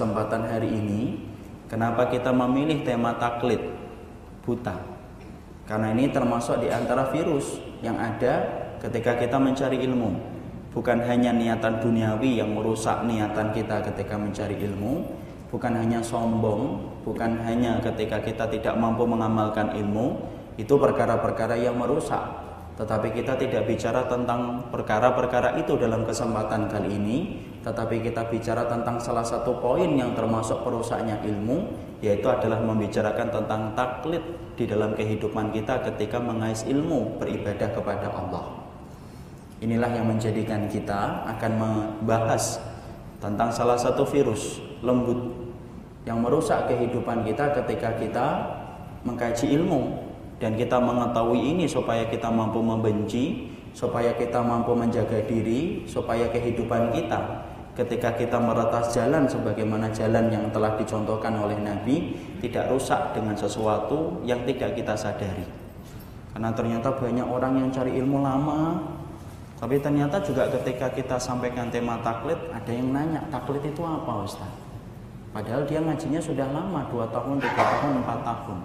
kesempatan hari ini kenapa kita memilih tema taklid buta. Karena ini termasuk di antara virus yang ada ketika kita mencari ilmu. Bukan hanya niatan duniawi yang merusak niatan kita ketika mencari ilmu, bukan hanya sombong, bukan hanya ketika kita tidak mampu mengamalkan ilmu, itu perkara-perkara yang merusak. Tetapi kita tidak bicara tentang perkara-perkara itu dalam kesempatan kali ini, tetapi kita bicara tentang salah satu poin yang termasuk perusaknya ilmu, yaitu adalah membicarakan tentang taklid di dalam kehidupan kita ketika mengais ilmu beribadah kepada Allah. Inilah yang menjadikan kita akan membahas tentang salah satu virus lembut yang merusak kehidupan kita ketika kita mengkaji ilmu dan kita mengetahui ini supaya kita mampu membenci, supaya kita mampu menjaga diri, supaya kehidupan kita ketika kita meretas jalan sebagaimana jalan yang telah dicontohkan oleh Nabi tidak rusak dengan sesuatu yang tidak kita sadari. Karena ternyata banyak orang yang cari ilmu lama, tapi ternyata juga ketika kita sampaikan tema taklid, ada yang nanya, taklid itu apa Ustaz? Padahal dia ngajinya sudah lama, 2 tahun, 3 tahun, 4 tahun.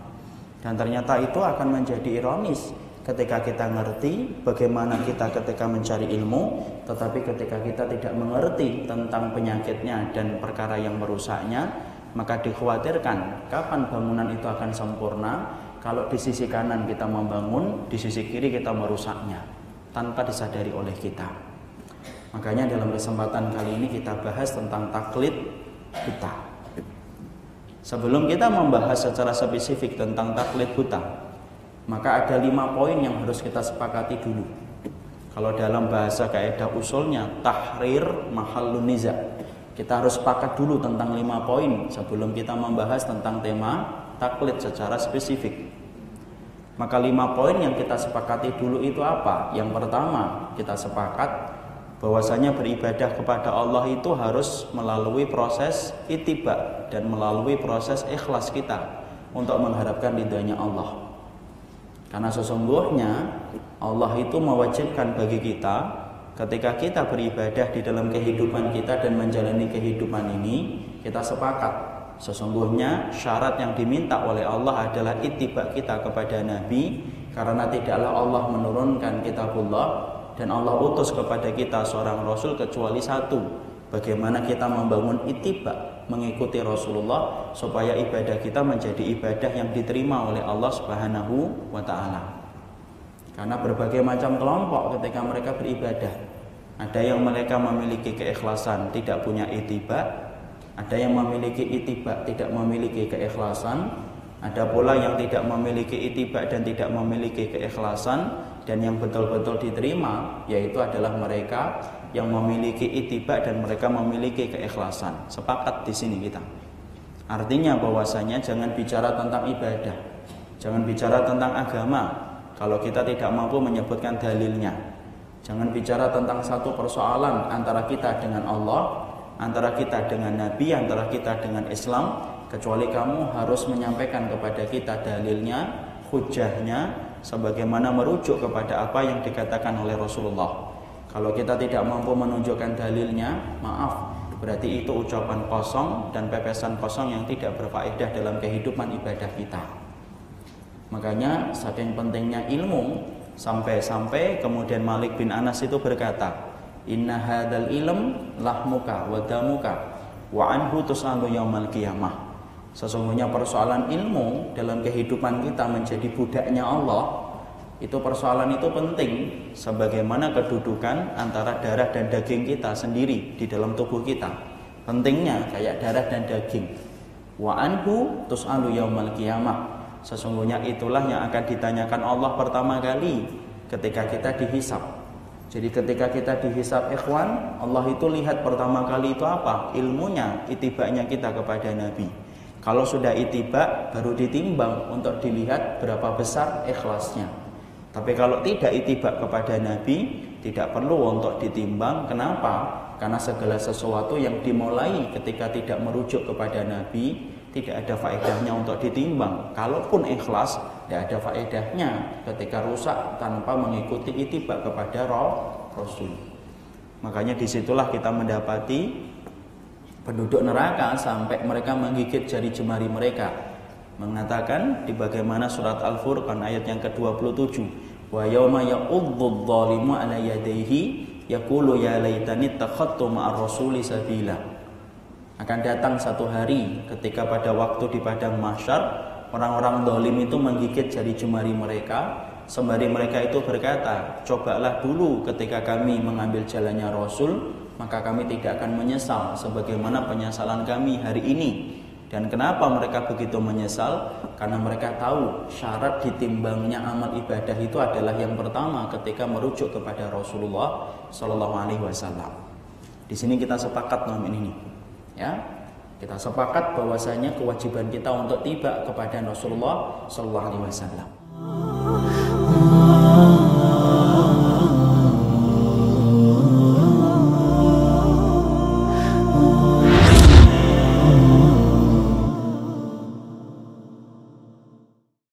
Dan ternyata itu akan menjadi ironis ketika kita ngerti bagaimana kita ketika mencari ilmu, tetapi ketika kita tidak mengerti tentang penyakitnya dan perkara yang merusaknya, maka dikhawatirkan kapan bangunan itu akan sempurna kalau di sisi kanan kita membangun, di sisi kiri kita merusaknya tanpa disadari oleh kita. Makanya dalam kesempatan kali ini kita bahas tentang taklid buta. Sebelum kita membahas secara spesifik tentang taklid buta, maka ada lima poin yang harus kita sepakati dulu. Kalau dalam bahasa kaidah usulnya tahrir mahallun niza. Kita harus sepakat dulu tentang lima poin sebelum kita membahas tentang tema taklid secara spesifik. Maka lima poin yang kita sepakati dulu itu apa? Yang pertama, kita sepakat bahwasanya beribadah kepada Allah itu harus melalui proses itiba dan melalui proses ikhlas kita untuk mengharapkan ridhonya Allah. Karena sesungguhnya Allah itu mewajibkan bagi kita ketika kita beribadah di dalam kehidupan kita dan menjalani kehidupan ini, kita sepakat. Sesungguhnya syarat yang diminta oleh Allah adalah itibak kita kepada Nabi karena tidaklah Allah menurunkan kitabullah dan Allah utus kepada kita seorang rasul kecuali satu. Bagaimana kita membangun itibak mengikuti Rasulullah supaya ibadah kita menjadi ibadah yang diterima oleh Allah Subhanahu wa taala. Karena berbagai macam kelompok ketika mereka beribadah ada yang mereka memiliki keikhlasan tidak punya itibak ada yang memiliki itibak tidak memiliki keikhlasan, ada pula yang tidak memiliki itibak dan tidak memiliki keikhlasan dan yang betul-betul diterima yaitu adalah mereka yang memiliki itibak dan mereka memiliki keikhlasan. Sepakat di sini kita. Artinya bahwasanya jangan bicara tentang ibadah, jangan bicara tentang agama kalau kita tidak mampu menyebutkan dalilnya. Jangan bicara tentang satu persoalan antara kita dengan Allah antara kita dengan Nabi, antara kita dengan Islam, kecuali kamu harus menyampaikan kepada kita dalilnya, hujahnya, sebagaimana merujuk kepada apa yang dikatakan oleh Rasulullah. Kalau kita tidak mampu menunjukkan dalilnya, maaf, berarti itu ucapan kosong dan pepesan kosong yang tidak berfaedah dalam kehidupan ibadah kita. Makanya saking pentingnya ilmu sampai-sampai kemudian Malik bin Anas itu berkata, Inna hadal ilm lahmuka wa damuka wa anhu tusalu yaumal qiyamah. Sesungguhnya persoalan ilmu dalam kehidupan kita menjadi budaknya Allah itu persoalan itu penting sebagaimana kedudukan antara darah dan daging kita sendiri di dalam tubuh kita. Pentingnya kayak darah dan daging. Wa anhu tusalu yaumal qiyamah. Sesungguhnya itulah yang akan ditanyakan Allah pertama kali ketika kita dihisap jadi ketika kita dihisap ikhwan, Allah itu lihat pertama kali itu apa? Ilmunya, itibaknya kita kepada Nabi. Kalau sudah itibak, baru ditimbang untuk dilihat berapa besar ikhlasnya. Tapi kalau tidak itibak kepada Nabi, tidak perlu untuk ditimbang. Kenapa? Karena segala sesuatu yang dimulai ketika tidak merujuk kepada Nabi, tidak ada faedahnya untuk ditimbang. Kalaupun ikhlas, tidak ada faedahnya ketika rusak tanpa mengikuti itibak kepada roh Rasul. Makanya di situlah kita mendapati penduduk neraka sampai mereka menggigit jari jemari mereka. Mengatakan di bagaimana surat Al-Furqan ayat yang ke-27 wa yauma ya'udzu dzalimu ala yadayhi yaqulu ya laitani takhattu ma'ar rasuli sabila. Akan datang satu hari ketika pada waktu di padang mahsyar orang-orang dolim itu menggigit jari jemari mereka sembari mereka itu berkata cobalah dulu ketika kami mengambil jalannya Rasul maka kami tidak akan menyesal sebagaimana penyesalan kami hari ini dan kenapa mereka begitu menyesal? Karena mereka tahu syarat ditimbangnya amal ibadah itu adalah yang pertama ketika merujuk kepada Rasulullah Shallallahu Alaihi Wasallam. Di sini kita sepakat nom ini, ya. Kita sepakat bahwasanya kewajiban kita untuk tiba kepada Rasulullah Shallallahu Alaihi Wasallam.